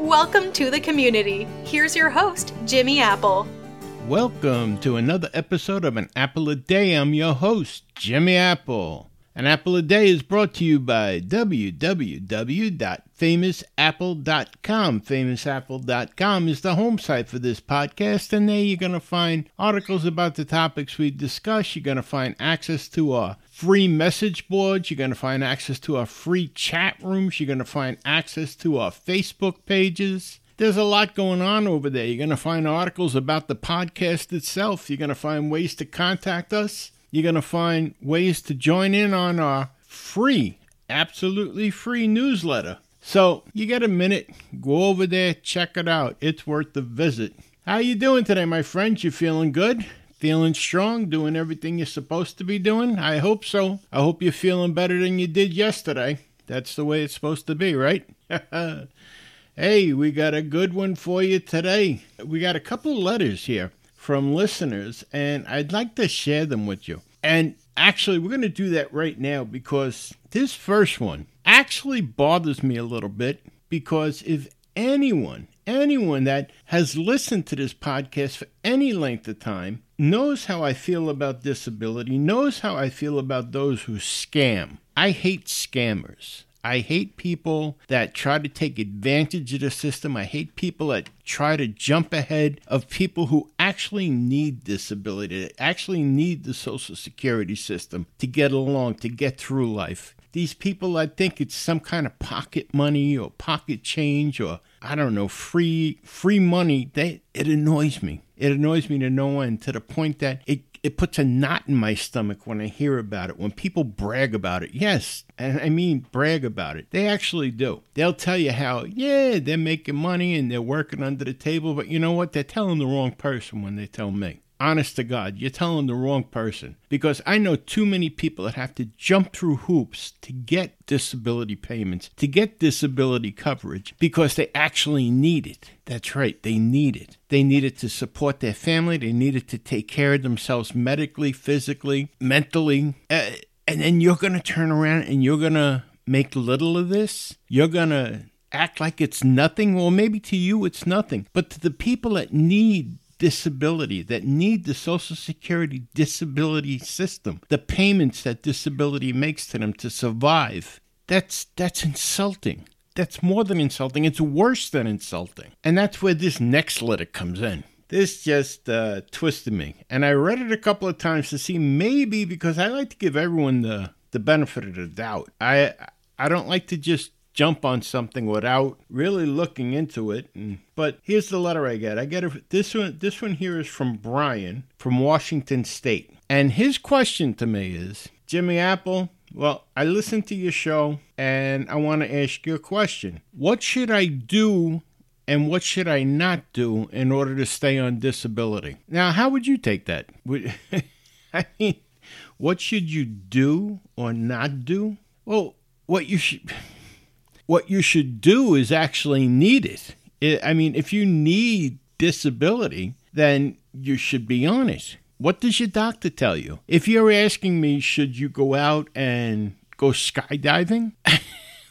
Welcome to the community. Here's your host, Jimmy Apple. Welcome to another episode of An Apple a Day. I'm your host, Jimmy Apple. An Apple a Day is brought to you by www.famousapple.com. Famousapple.com is the home site for this podcast, and there you're going to find articles about the topics we discuss. You're going to find access to our free message boards. You're going to find access to our free chat rooms. You're going to find access to our Facebook pages. There's a lot going on over there. You're going to find articles about the podcast itself. You're going to find ways to contact us. You're going to find ways to join in on our free, absolutely free newsletter. So you get a minute, go over there, check it out. It's worth the visit. How you doing today, my friends? You feeling good? Feeling strong? Doing everything you're supposed to be doing? I hope so. I hope you're feeling better than you did yesterday. That's the way it's supposed to be, right? hey, we got a good one for you today. We got a couple letters here from listeners, and I'd like to share them with you. And actually, we're going to do that right now because this first one actually bothers me a little bit because if anyone, anyone that has listened to this podcast for any length of time knows how I feel about disability, knows how I feel about those who scam. I hate scammers. I hate people that try to take advantage of the system. I hate people that try to jump ahead of people who actually need disability, actually need the Social Security system to get along, to get through life. These people, I think it's some kind of pocket money or pocket change or I don't know, free free money. They, it annoys me. It annoys me to no end to the point that it it puts a knot in my stomach when I hear about it. When people brag about it, yes, and I mean brag about it. They actually do. They'll tell you how, yeah, they're making money and they're working under the table, but you know what? They're telling the wrong person when they tell me honest to God, you're telling the wrong person. Because I know too many people that have to jump through hoops to get disability payments, to get disability coverage, because they actually need it. That's right, they need it. They need it to support their family, they need it to take care of themselves medically, physically, mentally. Uh, and then you're going to turn around and you're going to make little of this. You're going to act like it's nothing. Well, maybe to you it's nothing. But to the people that need disability, that need the Social Security disability system, the payments that disability makes to them to survive. That's that's insulting. That's more than insulting. It's worse than insulting. And that's where this next letter comes in. This just uh, twisted me. And I read it a couple of times to see maybe because I like to give everyone the, the benefit of the doubt. I I don't like to just jump on something without really looking into it. And, but here's the letter I get. I get a, this one. This one here is from Brian from Washington State, and his question to me is, Jimmy Apple. Well, I listened to your show and I want to ask you a question. What should I do and what should I not do in order to stay on disability? Now, how would you take that? Would, I mean, what should you do or not do? Well, what you should what you should do is actually need it. I mean, if you need disability, then you should be on it. What does your doctor tell you? If you're asking me, should you go out and go skydiving?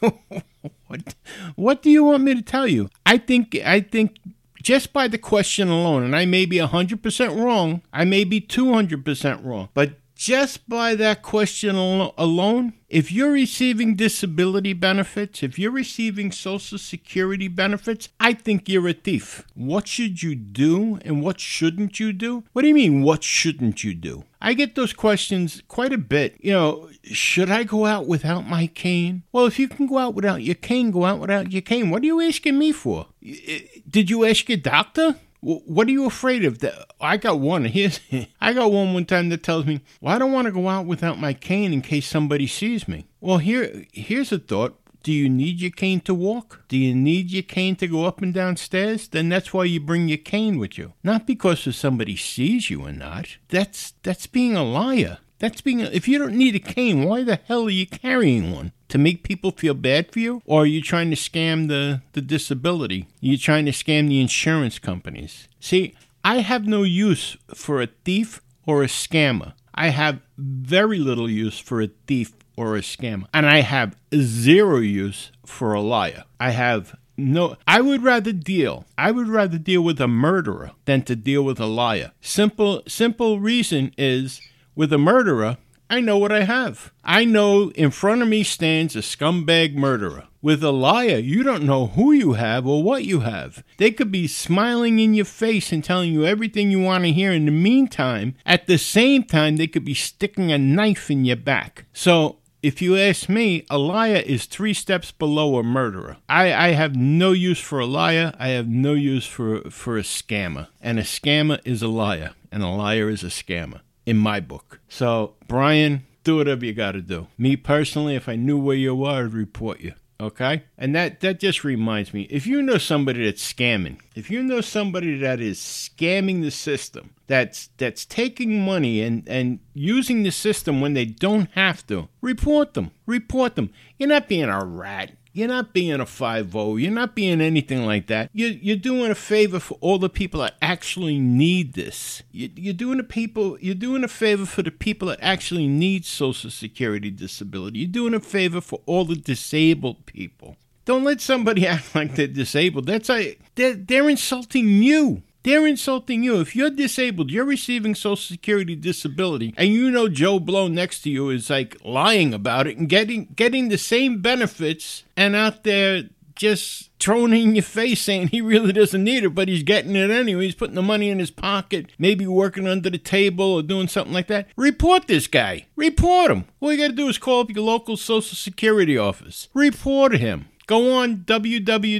what what do you want me to tell you? I think I think just by the question alone, and I may be 100% wrong, I may be 200% wrong, but just by that question alone, if you're receiving disability benefits, if you're receiving Social Security benefits, I think you're a thief. What should you do and what shouldn't you do? What do you mean, what shouldn't you do? I get those questions quite a bit. You know, should I go out without my cane? Well, if you can go out without your cane, go out without your cane. What are you asking me for? Eh, did you ask your doctor? What are you afraid of? That I got one. Here's, I got one one time that tells me, "Well, I don't want to go out without my cane in case somebody sees me." Well, here, here's a thought. Do you need your cane to walk? Do you need your cane to go up and down stairs? Then that's why you bring your cane with you. Not because if somebody sees you or not. That's that's being a liar. That's being if you don't need a cane, why the hell are you carrying one? To make people feel bad for you? Or are you trying to scam the, the disability? Are you trying to scam the insurance companies? See, I have no use for a thief or a scammer. I have very little use for a thief or a scammer. And I have zero use for a liar. I have no I would rather deal I would rather deal with a murderer than to deal with a liar. Simple simple reason is with a murderer I know what I have. I know in front of me stands a scumbag murderer. With a liar, you don't know who you have or what you have. They could be smiling in your face and telling you everything you want to hear. In the meantime, at the same time, they could be sticking a knife in your back. So, if you ask me, a liar is three steps below a murderer. I, I have no use for a liar. I have no use for, for a scammer. And a scammer is a liar, and a liar is a scammer in my book. So, Brian, do whatever you got to do. Me personally, if I knew where you were, I'd report you. Okay? And that, that just reminds me if you know somebody that's scamming, if you know somebody that is scamming the system, that's that's taking money and, and using the system when they don't have to, report them. Report them. You're not being a rat. You're not being a 5 You're not being anything like that. You're, you're doing a favor for all the people that actually need this. You, you're doing a people. You're doing a favor for the people that actually need Social Security disability. You're doing a favor for all the disabled people. Don't let somebody act like they're disabled. That's a, they're, they're insulting you. They're insulting you. If you're disabled, you're receiving Social Security disability, and you know Joe Blow next to you is like lying about it and getting getting the same benefits and out there just throwing in your face saying he really doesn't need it, but he's getting it anyway. He's putting the money in his pocket, maybe working under the table or doing something like that. Report this guy. Report him. All you got to do is call up your local Social Security office. Report him. Go on www.ssa.gov.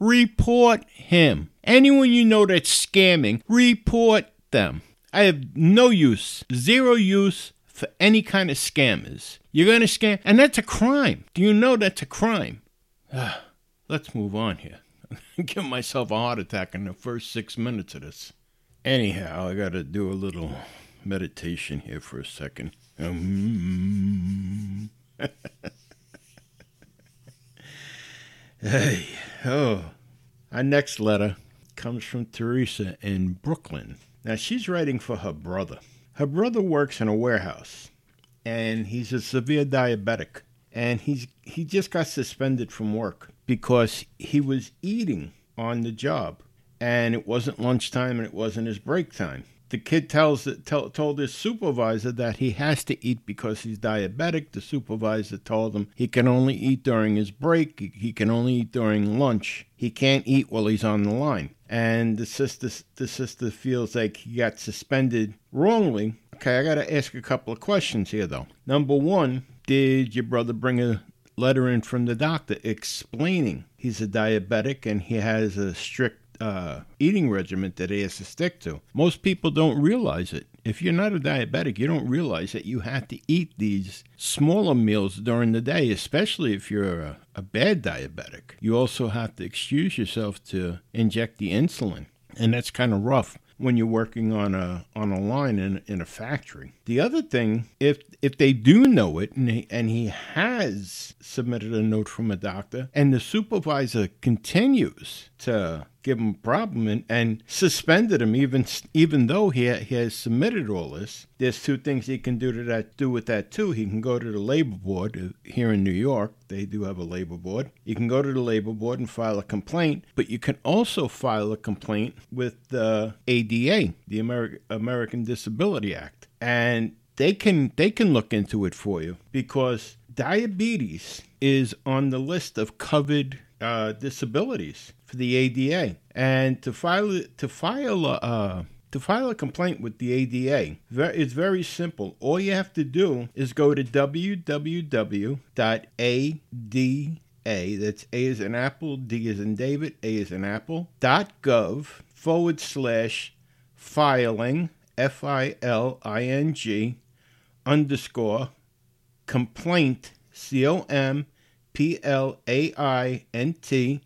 Report him. Anyone you know that's scamming, report them. I have no use, zero use for any kind of scammers. You're going to scam, and that's a crime. Do you know that's a crime? Let's move on here. Give myself a heart attack in the first six minutes of this. Anyhow, I got to do a little meditation here for a second. Um, Hey, oh. Our next letter comes from Teresa in Brooklyn. Now, she's writing for her brother. Her brother works in a warehouse, and he's a severe diabetic. And he's he just got suspended from work because he was eating on the job, and it wasn't lunchtime and it wasn't his break time the kid tells tell, told his supervisor that he has to eat because he's diabetic. The supervisor told him he can only eat during his break. He can only eat during lunch. He can't eat while he's on the line. And the sister the sister feels like he got suspended wrongly. Okay, I got to ask a couple of questions here though. Number one, did your brother bring a letter in from the doctor explaining he's a diabetic and he has a strict uh, eating regimen that he has to stick to. Most people don't realize it. If you're not a diabetic, you don't realize that you have to eat these smaller meals during the day, especially if you're a, a bad diabetic. You also have to excuse yourself to inject the insulin, and that's kind of rough when you're working on a on a line in in a factory. The other thing, if if they do know it and he, and he has submitted a note from a doctor and the supervisor continues to give him a problem and, and suspended him even even though he, he has submitted all this. There's two things he can do to that do with that too. He can go to the labor board uh, here in New York. They do have a labor board. You can go to the labor board and file a complaint, but you can also file a complaint with the ADA, the Ameri- American Disability Act, and they can they can look into it for you because diabetes is on the list of covered uh, disabilities for the ADA, and to file to file a uh, to file a complaint with the ADA, it's very simple. All you have to do is go to www.ada that's A is an apple, D is in David, A is an apple, dot gov forward slash filing, F I L I N G, underscore complaint C O M P L A I N T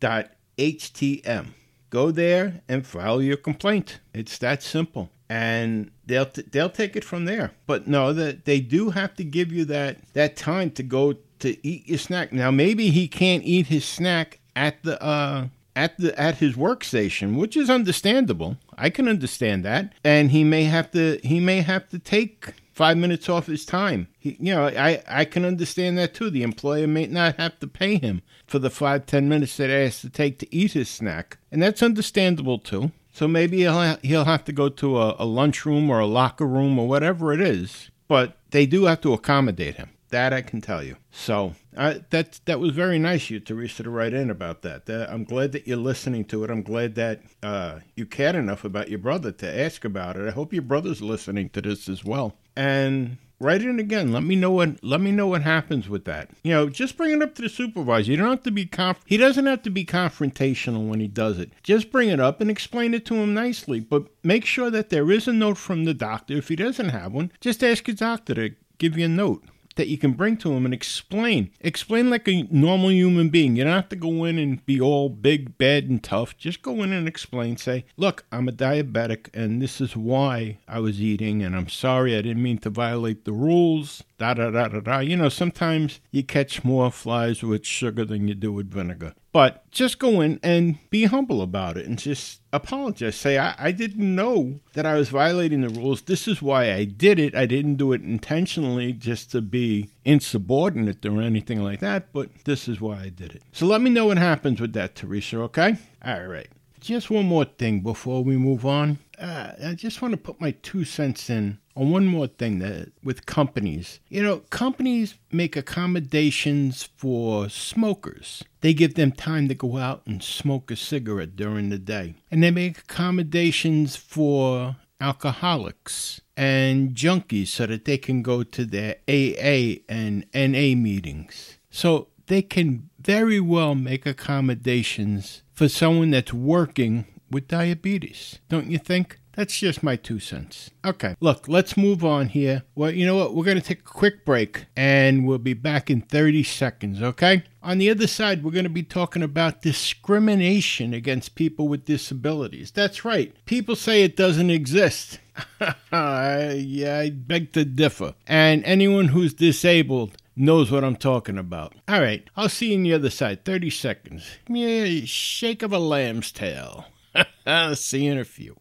dot HTM. Go there and file your complaint. It's that simple. And they'll t- they'll take it from there. But no, that they do have to give you that that time to go to eat your snack. Now maybe he can't eat his snack at the uh at the at his workstation, which is understandable. I can understand that. And he may have to he may have to take five minutes off his time. He, you know, I, I can understand that too. The employer may not have to pay him for the five, ten minutes that he has to take to eat his snack. And that's understandable too. So maybe he'll, ha- he'll have to go to a, a lunchroom or a locker room or whatever it is. But they do have to accommodate him. That I can tell you. So that that was very nice of you, Teresa, to write in about that. I'm glad that you're listening to it. I'm glad that uh, you cared enough about your brother to ask about it. I hope your brother's listening to this as well. And write in again. Let me know what let me know what happens with that. You know, just bring it up to the supervisor. You don't have to be conf- he doesn't have to be confrontational when he does it. Just bring it up and explain it to him nicely, but make sure that there is a note from the doctor. If he doesn't have one, just ask your doctor to give you a note that you can bring to them and explain. Explain like a normal human being. You don't have to go in and be all big, bad, and tough. Just go in and explain. Say, look, I'm a diabetic and this is why I was eating, and I'm sorry I didn't mean to violate the rules. Da da da da da. You know, sometimes you catch more flies with sugar than you do with vinegar. But just go in and be humble about it and just apologize. Say, I, I didn't know that I was violating the rules. This is why I did it. I didn't do it intentionally just to be insubordinate or anything like that, but this is why I did it. So let me know what happens with that, Teresa, okay? All right. Just one more thing before we move on. Uh, I just want to put my two cents in on one more thing that with companies. You know, companies make accommodations for smokers. They give them time to go out and smoke a cigarette during the day. And they make accommodations for alcoholics and junkies so that they can go to their AA and NA meetings. So they can very well make accommodations for someone that's working with diabetes, don't you think? That's just my two cents. Okay, look, let's move on here. Well, you know what? We're going to take a quick break and we'll be back in 30 seconds, okay? On the other side, we're going to be talking about discrimination against people with disabilities. That's right. People say it doesn't exist. yeah, I beg to differ. And anyone who's disabled knows what I'm talking about. All right, I'll see you on the other side. 30 seconds. Yeah, shake of a lamb's tail. see you in a few.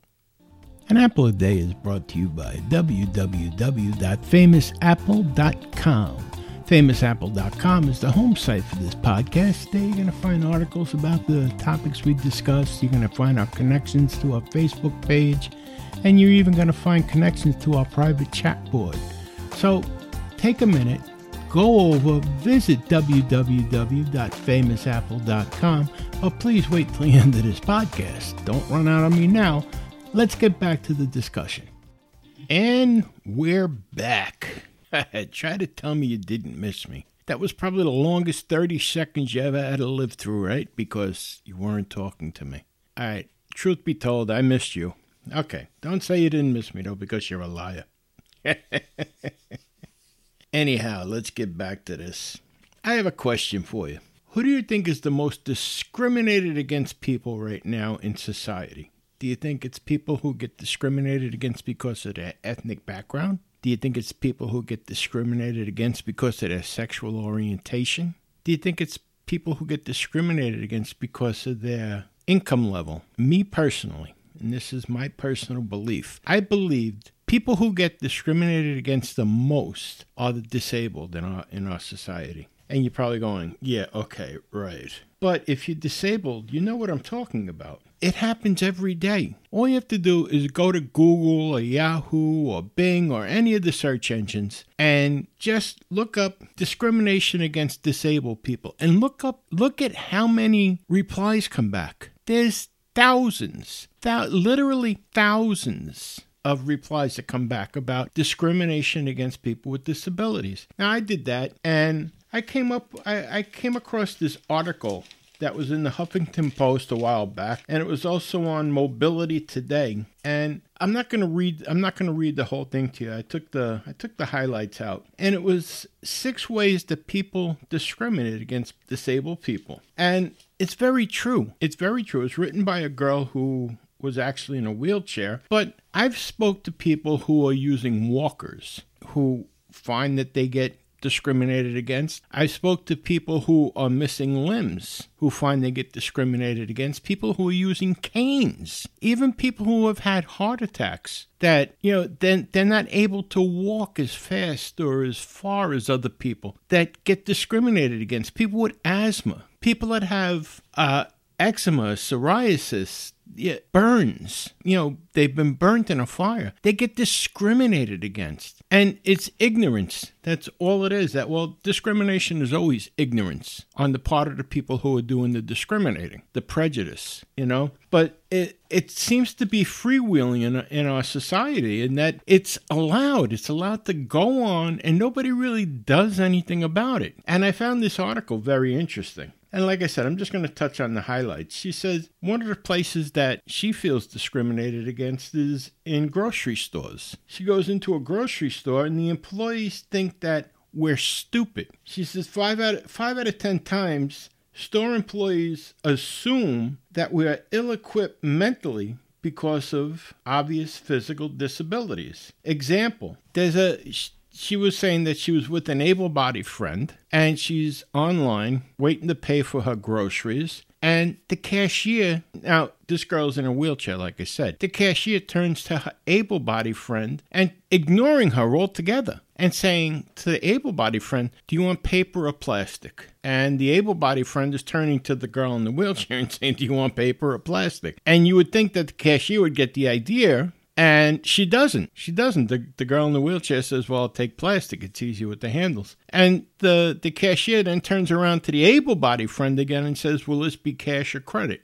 An Apple a Day is brought to you by www.famousapple.com. FamousApple.com is the home site for this podcast. There you're going to find articles about the topics we discussed. You're going to find our connections to our Facebook page, and you're even going to find connections to our private chat board. So take a minute, go over, visit www.famousapple.com, but please wait till the end of this podcast. Don't run out on me now. Let's get back to the discussion. And we're back. Try to tell me you didn't miss me. That was probably the longest 30 seconds you ever had to live through, right? Because you weren't talking to me. All right, truth be told, I missed you. Okay, don't say you didn't miss me, though, because you're a liar. Anyhow, let's get back to this. I have a question for you. Who do you think is the most discriminated against people right now in society? Do you think it's people who get discriminated against because of their ethnic background? Do you think it's people who get discriminated against because of their sexual orientation? Do you think it's people who get discriminated against because of their income level? Me personally, and this is my personal belief, I believed people who get discriminated against the most are the disabled in our in our society. And you're probably going, yeah, okay, right. But if you're disabled, you know what I'm talking about. It happens every day. All you have to do is go to Google or Yahoo or Bing or any of the search engines and just look up discrimination against disabled people and look up look at how many replies come back. There's thousands, th- literally thousands of replies that come back about discrimination against people with disabilities. Now I did that and I came up I, I came across this article that was in the Huffington Post a while back, and it was also on Mobility Today. And I'm not going to read I'm not going to read the whole thing to you. I took the I took the highlights out. And it was six ways that people discriminate against disabled people. And it's very true. It's very true. It's written by a girl who was actually in a wheelchair, but I've spoke to people who are using walkers who find that they get discriminated against. I spoke to people who are missing limbs who find they get discriminated against, people who are using canes, even people who have had heart attacks that, you know, then they're not able to walk as fast or as far as other people that get discriminated against. People with asthma, people that have uh, eczema, psoriasis, yeah, burns. You know, they've been burnt in a fire. They get discriminated against. And it's ignorance. That's all it is. That well, discrimination is always ignorance on the part of the people who are doing the discriminating, the prejudice, you know? But it it seems to be freewheeling in, in our society in that it's allowed. It's allowed to go on and nobody really does anything about it. And I found this article very interesting. And like I said, I'm just going to touch on the highlights. She says one of the places that she feels discriminated against is in grocery stores. She goes into a grocery store and the employees think that we're stupid. She says five out of, five out of ten times store employees assume that we are ill equipped mentally because of obvious physical disabilities. Example, there's a she was saying that she was with an able bodied friend and she's online waiting to pay for her groceries. And the cashier, now this girl's in a wheelchair, like I said, the cashier turns to her able bodied friend and ignoring her altogether and saying to the able bodied friend, Do you want paper or plastic? And the able bodied friend is turning to the girl in the wheelchair and saying, Do you want paper or plastic? And you would think that the cashier would get the idea and she doesn't. She doesn't. The, the girl in the wheelchair says, Well, I'll take plastic. It's easier with the handles. And the, the cashier then turns around to the able bodied friend again and says, Will this be cash or credit?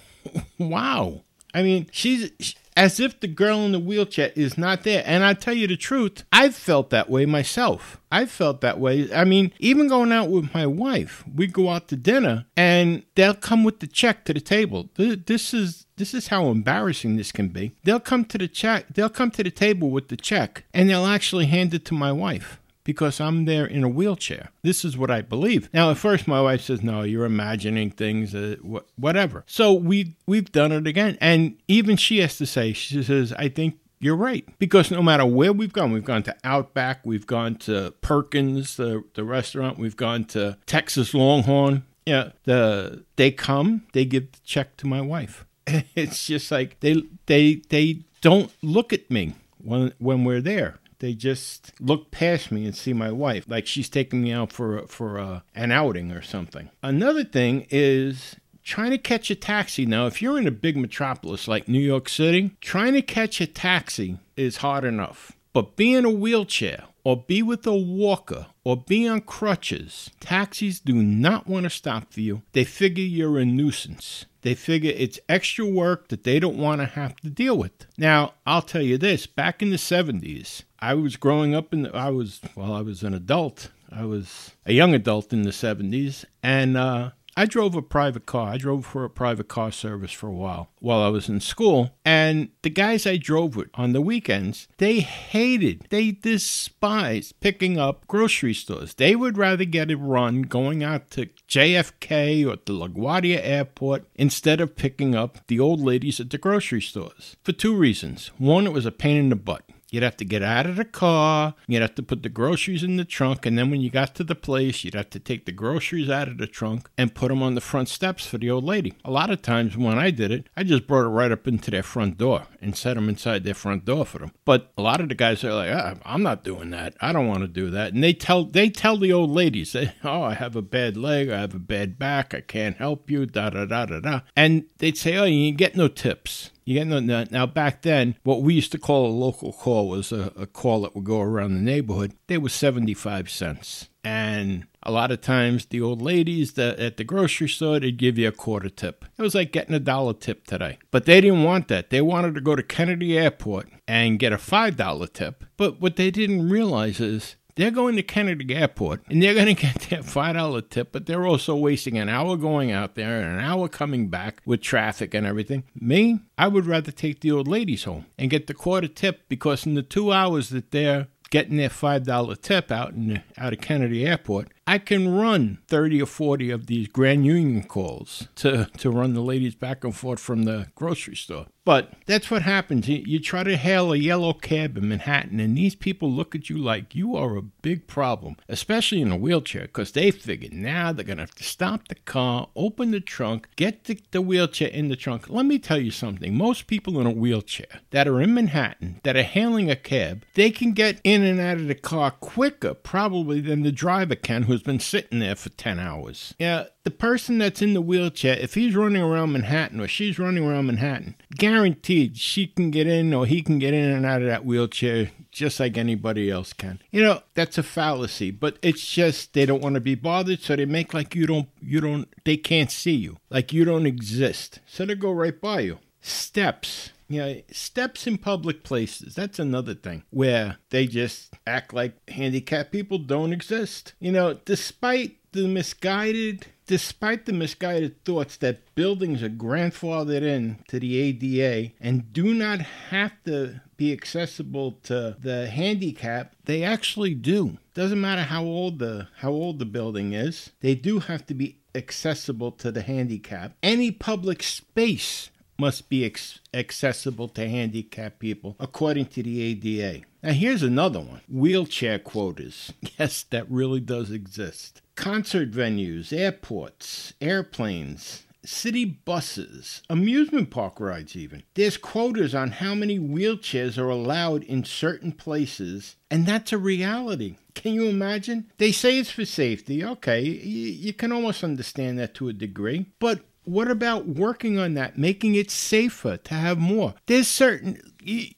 wow. I mean, she's as if the girl in the wheelchair is not there. And I tell you the truth, I've felt that way myself. I've felt that way. I mean, even going out with my wife, we go out to dinner and they'll come with the check to the table. This is this is how embarrassing this can be. They'll come to the check, they'll come to the table with the check and they'll actually hand it to my wife because I'm there in a wheelchair. This is what I believe. Now, at first, my wife says, "No, you're imagining things, uh, wh- whatever." So we we've done it again, and even she has to say, she says, "I think." You're right. Because no matter where we've gone, we've gone to Outback, we've gone to Perkins, the, the restaurant, we've gone to Texas Longhorn. Yeah, the they come, they give the check to my wife. It's just like they they they don't look at me when when we're there. They just look past me and see my wife, like she's taking me out for for uh, an outing or something. Another thing is trying to catch a taxi. Now, if you're in a big metropolis like New York City, trying to catch a taxi is hard enough. But being a wheelchair or be with a walker or be on crutches, taxis do not want to stop for you. They figure you're a nuisance. They figure it's extra work that they don't want to have to deal with. Now, I'll tell you this back in the 70s, I was growing up in, the, I was, well, I was an adult. I was a young adult in the 70s, and uh, I drove a private car. I drove for a private car service for a while while I was in school. And the guys I drove with on the weekends, they hated, they despised picking up grocery stores. They would rather get it run going out to JFK or the LaGuardia Airport instead of picking up the old ladies at the grocery stores. For two reasons. One, it was a pain in the butt. You'd have to get out of the car, you'd have to put the groceries in the trunk, and then when you got to the place, you'd have to take the groceries out of the trunk and put them on the front steps for the old lady. A lot of times when I did it, I just brought it right up into their front door and set them inside their front door for them. But a lot of the guys are like, ah, I'm not doing that. I don't want to do that. And they tell they tell the old ladies, oh, I have a bad leg, I have a bad back, I can't help you, da da da da da. And they'd say, oh, you ain't get no tips. You get no, now back then, what we used to call a local call was a, a call that would go around the neighborhood. They were seventy five cents, and a lot of times the old ladies that at the grocery store they'd give you a quarter tip. It was like getting a dollar tip today. But they didn't want that. They wanted to go to Kennedy Airport and get a five dollar tip. But what they didn't realize is They're going to Kennedy Airport and they're going to get their $5 tip, but they're also wasting an hour going out there and an hour coming back with traffic and everything. Me, I would rather take the old ladies home and get the quarter tip because in the two hours that they're getting their $5 tip out in out of Kennedy Airport, I can run 30 or 40 of these Grand Union calls to, to run the ladies back and forth from the grocery store. But that's what happens. You, you, try to hail a yellow cab in Manhattan, and these people look at you like you are a big problem, especially in a wheelchair, because they figure now they're going to have to stop the car, open the trunk, get the, the wheelchair in the trunk. Let me tell you something. Most people in a wheelchair that are in Manhattan, that are hailing a cab, they can get in and out of the car quicker, probably, than the driver can who's been sitting there for 10 hours. Yeah, the person that's in the wheelchair, if he's running around Manhattan or she's running around Manhattan, guaranteed she can get in or he can get in and out of that wheelchair just like anybody else can. You know, that's a fallacy, but it's just they don't want to be bothered, so they make like you don't you don't they can't see you. Like you don't exist. So they go right by you. Steps. Yeah, steps in public places. That's another thing where they just act like handicapped people don't exist. You know, despite the misguided despite the misguided thoughts that buildings are grandfathered in to the ADA and do not have to be accessible to the handicap, they actually do. Doesn't matter how old the how old the building is. They do have to be accessible to the handicap. Any public space must be ex- accessible to handicapped people according to the ADA. Now, here's another one wheelchair quotas. Yes, that really does exist. Concert venues, airports, airplanes, city buses, amusement park rides, even. There's quotas on how many wheelchairs are allowed in certain places, and that's a reality. Can you imagine? They say it's for safety. Okay, you, you can almost understand that to a degree. But what about working on that, making it safer to have more? There's certain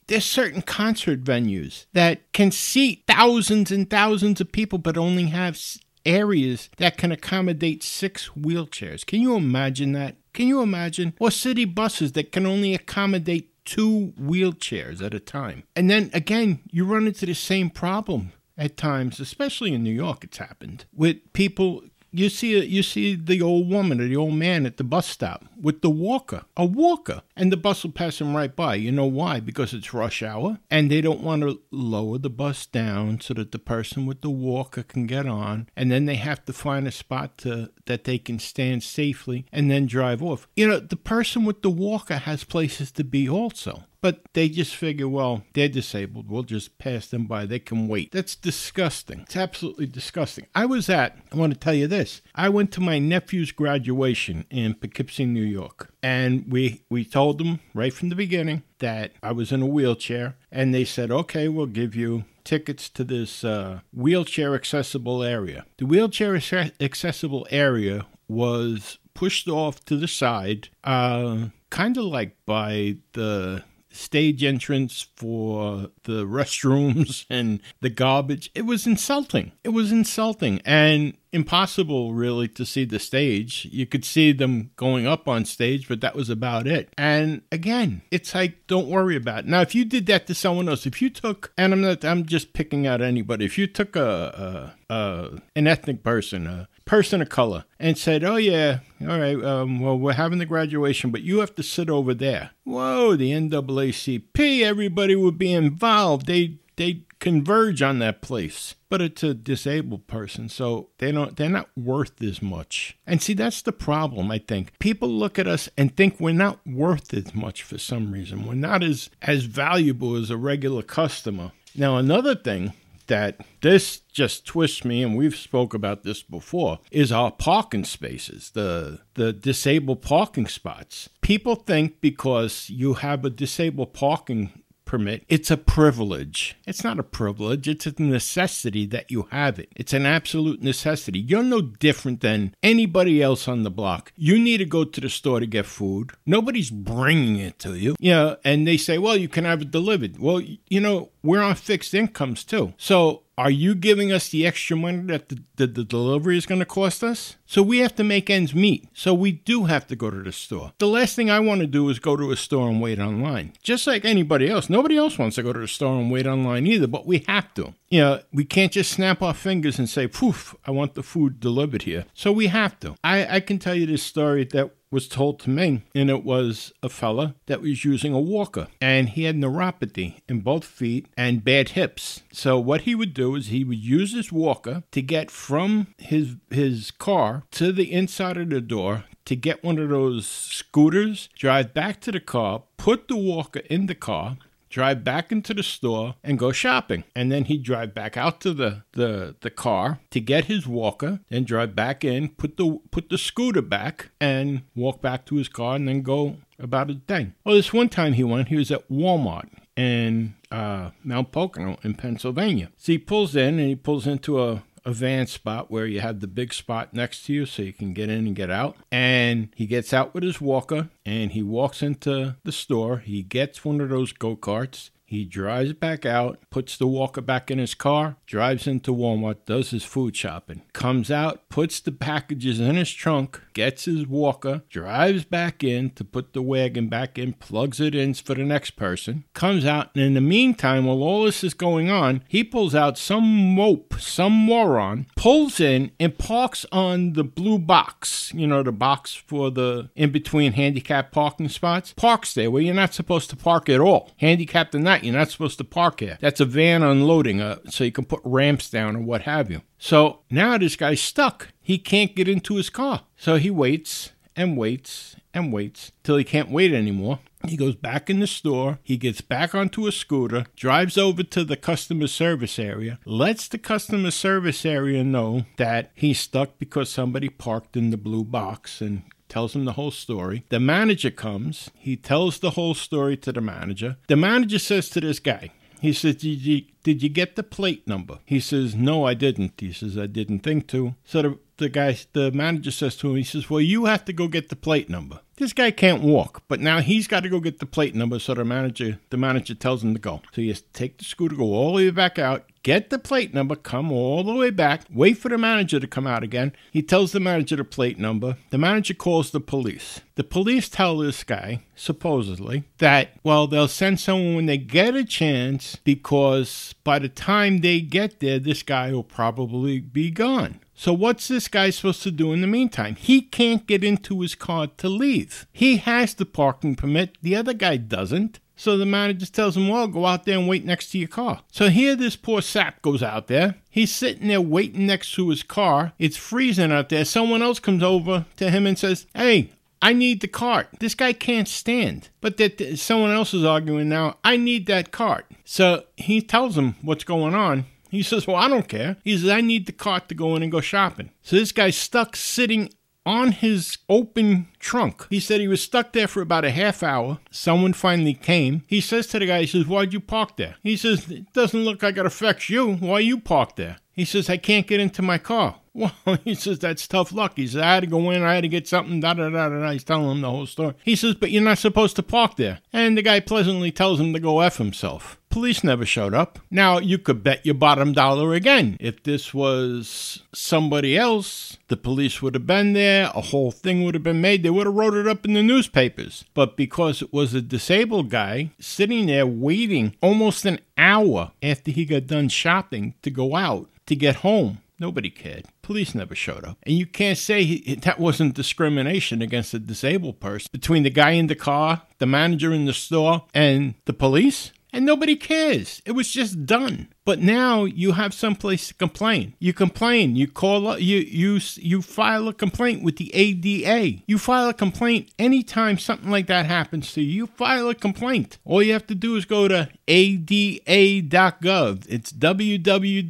there's certain concert venues that can seat thousands and thousands of people, but only have areas that can accommodate six wheelchairs. Can you imagine that? Can you imagine? Or city buses that can only accommodate two wheelchairs at a time. And then again, you run into the same problem at times, especially in New York, it's happened with people you see you see the old woman or the old man at the bus stop with the walker, a walker, and the bus will pass him right by. You know why? Because it's rush hour, and they don't want to lower the bus down so that the person with the walker can get on, and then they have to find a spot to that they can stand safely and then drive off. You know, the person with the walker has places to be also. But they just figure, well, they're disabled. We'll just pass them by. They can wait. That's disgusting. It's absolutely disgusting. I was at, I want to tell you this. I went to my nephew's graduation in Poughkeepsie, New York. And we, we told them right from the beginning that I was in a wheelchair. And they said, okay, we'll give you tickets to this uh, wheelchair accessible area. The wheelchair accessible area was pushed off to the side, uh, kind of like by the stage entrance for the restrooms and the garbage. It was insulting. It was insulting and impossible, really, to see the stage. You could see them going up on stage, but that was about it. And again, it's like, don't worry about it. Now, if you did that to someone else, if you took, and I'm not, I'm just picking out anybody, if you took a, a, a an ethnic person, a person of color and said, "Oh yeah, all right, um, well we're having the graduation, but you have to sit over there." Whoa, the NAACP, everybody would be involved. They they converge on that place, but it's a disabled person, so they don't they're not worth as much. And see, that's the problem. I think people look at us and think we're not worth as much for some reason. We're not as as valuable as a regular customer. Now, another thing that this just twists me, and we've spoke about this before, is our parking spaces, the the disabled parking spots. People think because you have a disabled parking permit. It's a privilege. It's not a privilege, it's a necessity that you have it. It's an absolute necessity. You're no different than anybody else on the block. You need to go to the store to get food. Nobody's bringing it to you. Yeah, and they say, well, you can have it delivered. Well, you know, we're on fixed incomes too. So are you giving us the extra money that the, the, the delivery is going to cost us? So we have to make ends meet. So we do have to go to the store. The last thing I want to do is go to a store and wait online. Just like anybody else. Nobody else wants to go to the store and wait online either, but we have to. You know, we can't just snap our fingers and say, poof, I want the food delivered here. So we have to. I, I can tell you this story that was told to me, and it was a fella that was using a walker, and he had neuropathy in both feet and bad hips. So what he would do is he would use his walker to get from his his car to the inside of the door to get one of those scooters, drive back to the car, put the walker in the car, drive back into the store and go shopping. And then he'd drive back out to the, the, the car to get his walker, then drive back in, put the put the scooter back and walk back to his car and then go about his day. Well, this one time he went, he was at Walmart in uh, Mount Pocono in Pennsylvania. So he pulls in and he pulls into a a van spot where you have the big spot next to you so you can get in and get out. And he gets out with his walker and he walks into the store. He gets one of those go karts he drives back out, puts the walker back in his car, drives into Walmart, does his food shopping, comes out, puts the packages in his trunk, gets his walker, drives back in to put the wagon back in, plugs it in for the next person, comes out, and in the meantime, while all this is going on, he pulls out some mope, some moron, pulls in and parks on the blue box, you know, the box for the in between handicap parking spots, parks there where you're not supposed to park at all. Handicapped or not, not. You're not supposed to park here. That's a van unloading, uh, so you can put ramps down or what have you. So now this guy's stuck. He can't get into his car. So he waits and waits and waits till he can't wait anymore. He goes back in the store. He gets back onto a scooter, drives over to the customer service area, lets the customer service area know that he's stuck because somebody parked in the blue box and tells him the whole story. The manager comes, he tells the whole story to the manager. The manager says to this guy, he says, did you, did you get the plate number? He says, No, I didn't. He says, I didn't think to. So the, the guy, the manager says to him, he says, Well, you have to go get the plate number. This guy can't walk, but now he's got to go get the plate number. So the manager, the manager tells him to go. So he has to take the scooter, go all the way back out, get the plate number, come all the way back, wait for the manager to come out again. He tells the manager the plate number. The manager calls the police. The police tell this guy, supposedly, that, well, they'll send someone when they get a chance because by the time they get there, this guy will probably be gone. So, what's this guy supposed to do in the meantime? He can't get into his car to leave. He has the parking permit, the other guy doesn't. So the manager tells him, Well, go out there and wait next to your car. So here this poor sap goes out there. He's sitting there waiting next to his car. It's freezing out there. Someone else comes over to him and says, Hey, I need the cart. This guy can't stand. But that someone else is arguing now, I need that cart. So he tells him what's going on. He says, Well, I don't care. He says, I need the cart to go in and go shopping. So this guy's stuck sitting on his open trunk. He said he was stuck there for about a half hour. Someone finally came. He says to the guy, he says, Why'd you park there? He says, It doesn't look like it affects you. Why you parked there? He says, I can't get into my car. Well, he says, that's tough luck. He says, I had to go in, I had to get something, da da da da. He's telling him the whole story. He says, but you're not supposed to park there. And the guy pleasantly tells him to go F himself. Police never showed up. Now, you could bet your bottom dollar again. If this was somebody else, the police would have been there, a whole thing would have been made. They would have wrote it up in the newspapers. But because it was a disabled guy sitting there waiting almost an hour after he got done shopping to go out to get home, Nobody cared. Police never showed up. And you can't say he, that wasn't discrimination against a disabled person between the guy in the car, the manager in the store, and the police and nobody cares. It was just done. But now you have someplace to complain. You complain. You call. You you you file a complaint with the ADA. You file a complaint anytime something like that happens to you. You file a complaint. All you have to do is go to ada.gov. It's www.ada.gov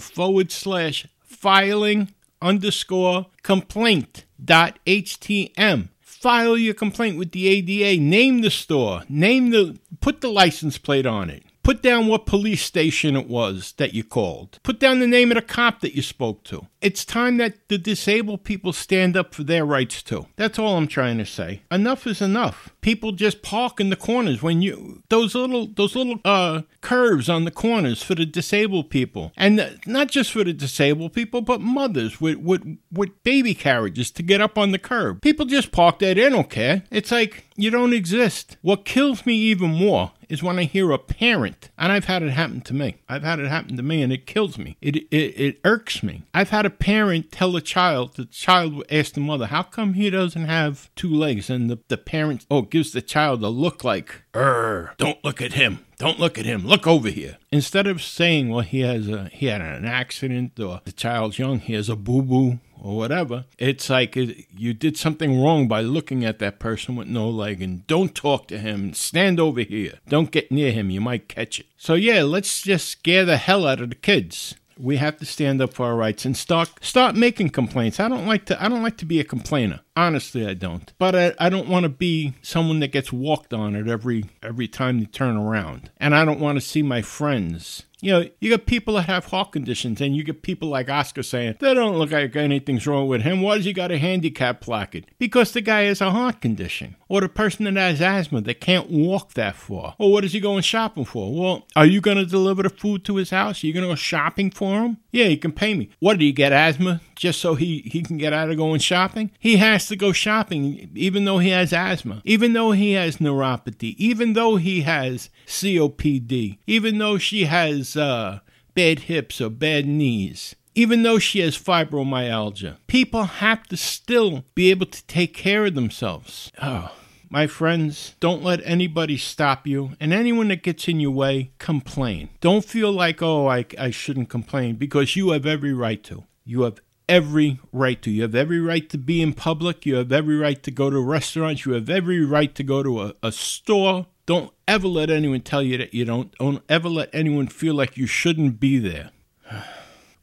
forward slash filing underscore complaint dot htm file your complaint with the ADA, name the store, name the put the license plate on it. Put down what police station it was that you called. Put down the name of the cop that you spoke to. It's time that the disabled people stand up for their rights too. That's all I'm trying to say. Enough is enough. People just park in the corners when you those little those little uh curves on the corners for the disabled people. And not just for the disabled people, but mothers with with with baby carriages to get up on the curb. People just park there, they don't care. It's like you don't exist. What kills me even more is when I hear a parent, and I've had it happen to me. I've had it happen to me, and it kills me. It it, it irks me. I've had a parent tell a child, the child asked the mother, "How come he doesn't have two legs?" And the the parent, oh, gives the child a look like, "Er, don't look at him." Don't look at him. Look over here. Instead of saying, well, he has a he had an accident or the child's young, he has a boo boo or whatever. It's like you did something wrong by looking at that person with no leg and don't talk to him. Stand over here. Don't get near him. You might catch it. So yeah, let's just scare the hell out of the kids we have to stand up for our rights and start start making complaints. I don't like to I don't like to be a complainer. Honestly, I don't. But I, I don't want to be someone that gets walked on at every every time they turn around. And I don't want to see my friends you know, you got people that have heart conditions, and you get people like Oscar saying, they don't look like anything's wrong with him. Why does he got a handicap placard? Because the guy has a heart condition. Or the person that has asthma that can't walk that far. Or what is he going shopping for? Well, are you going to deliver the food to his house? Are you going to go shopping for him? Yeah, he can pay me. What, did he get asthma just so he, he can get out of going shopping? He has to go shopping even though he has asthma, even though he has neuropathy, even though he has COPD, even though she has uh, bad hips or bad knees even though she has fibromyalgia. People have to still be able to take care of themselves. Oh. My friends, don't let anybody stop you, and anyone that gets in your way, complain. Don't feel like, oh, I, I shouldn't complain, because you have every right to. You have every right to. You have every right to be in public. You have every right to go to restaurants. You have every right to go to a, a store. Don't ever let anyone tell you that you don't. Don't ever let anyone feel like you shouldn't be there.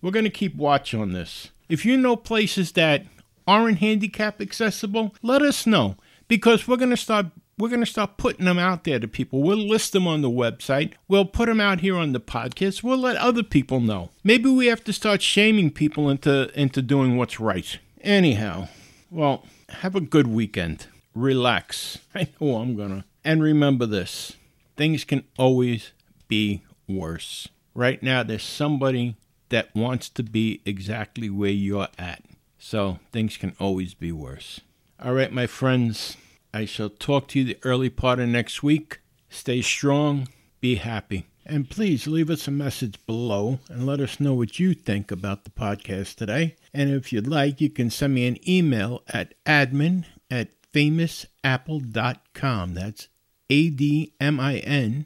We're going to keep watch on this. If you know places that aren't handicap accessible, let us know because we're going to start we're going to start putting them out there to people. We'll list them on the website. We'll put them out here on the podcast. We'll let other people know. Maybe we have to start shaming people into into doing what's right. Anyhow, well, have a good weekend. Relax. I know I'm going to. And remember this. Things can always be worse. Right now there's somebody that wants to be exactly where you're at. So things can always be worse. All right, my friends, I shall talk to you the early part of next week. Stay strong, be happy. And please leave us a message below and let us know what you think about the podcast today. And if you'd like, you can send me an email at admin at famousapple.com. That's A D M I N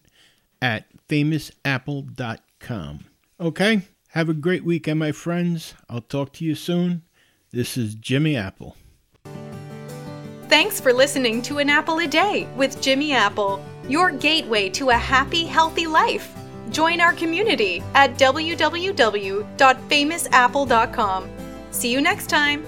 at famousapple.com. Okay? Have a great weekend, my friends. I'll talk to you soon. This is Jimmy Apple. Thanks for listening to An Apple a Day with Jimmy Apple, your gateway to a happy, healthy life. Join our community at www.famousapple.com. See you next time.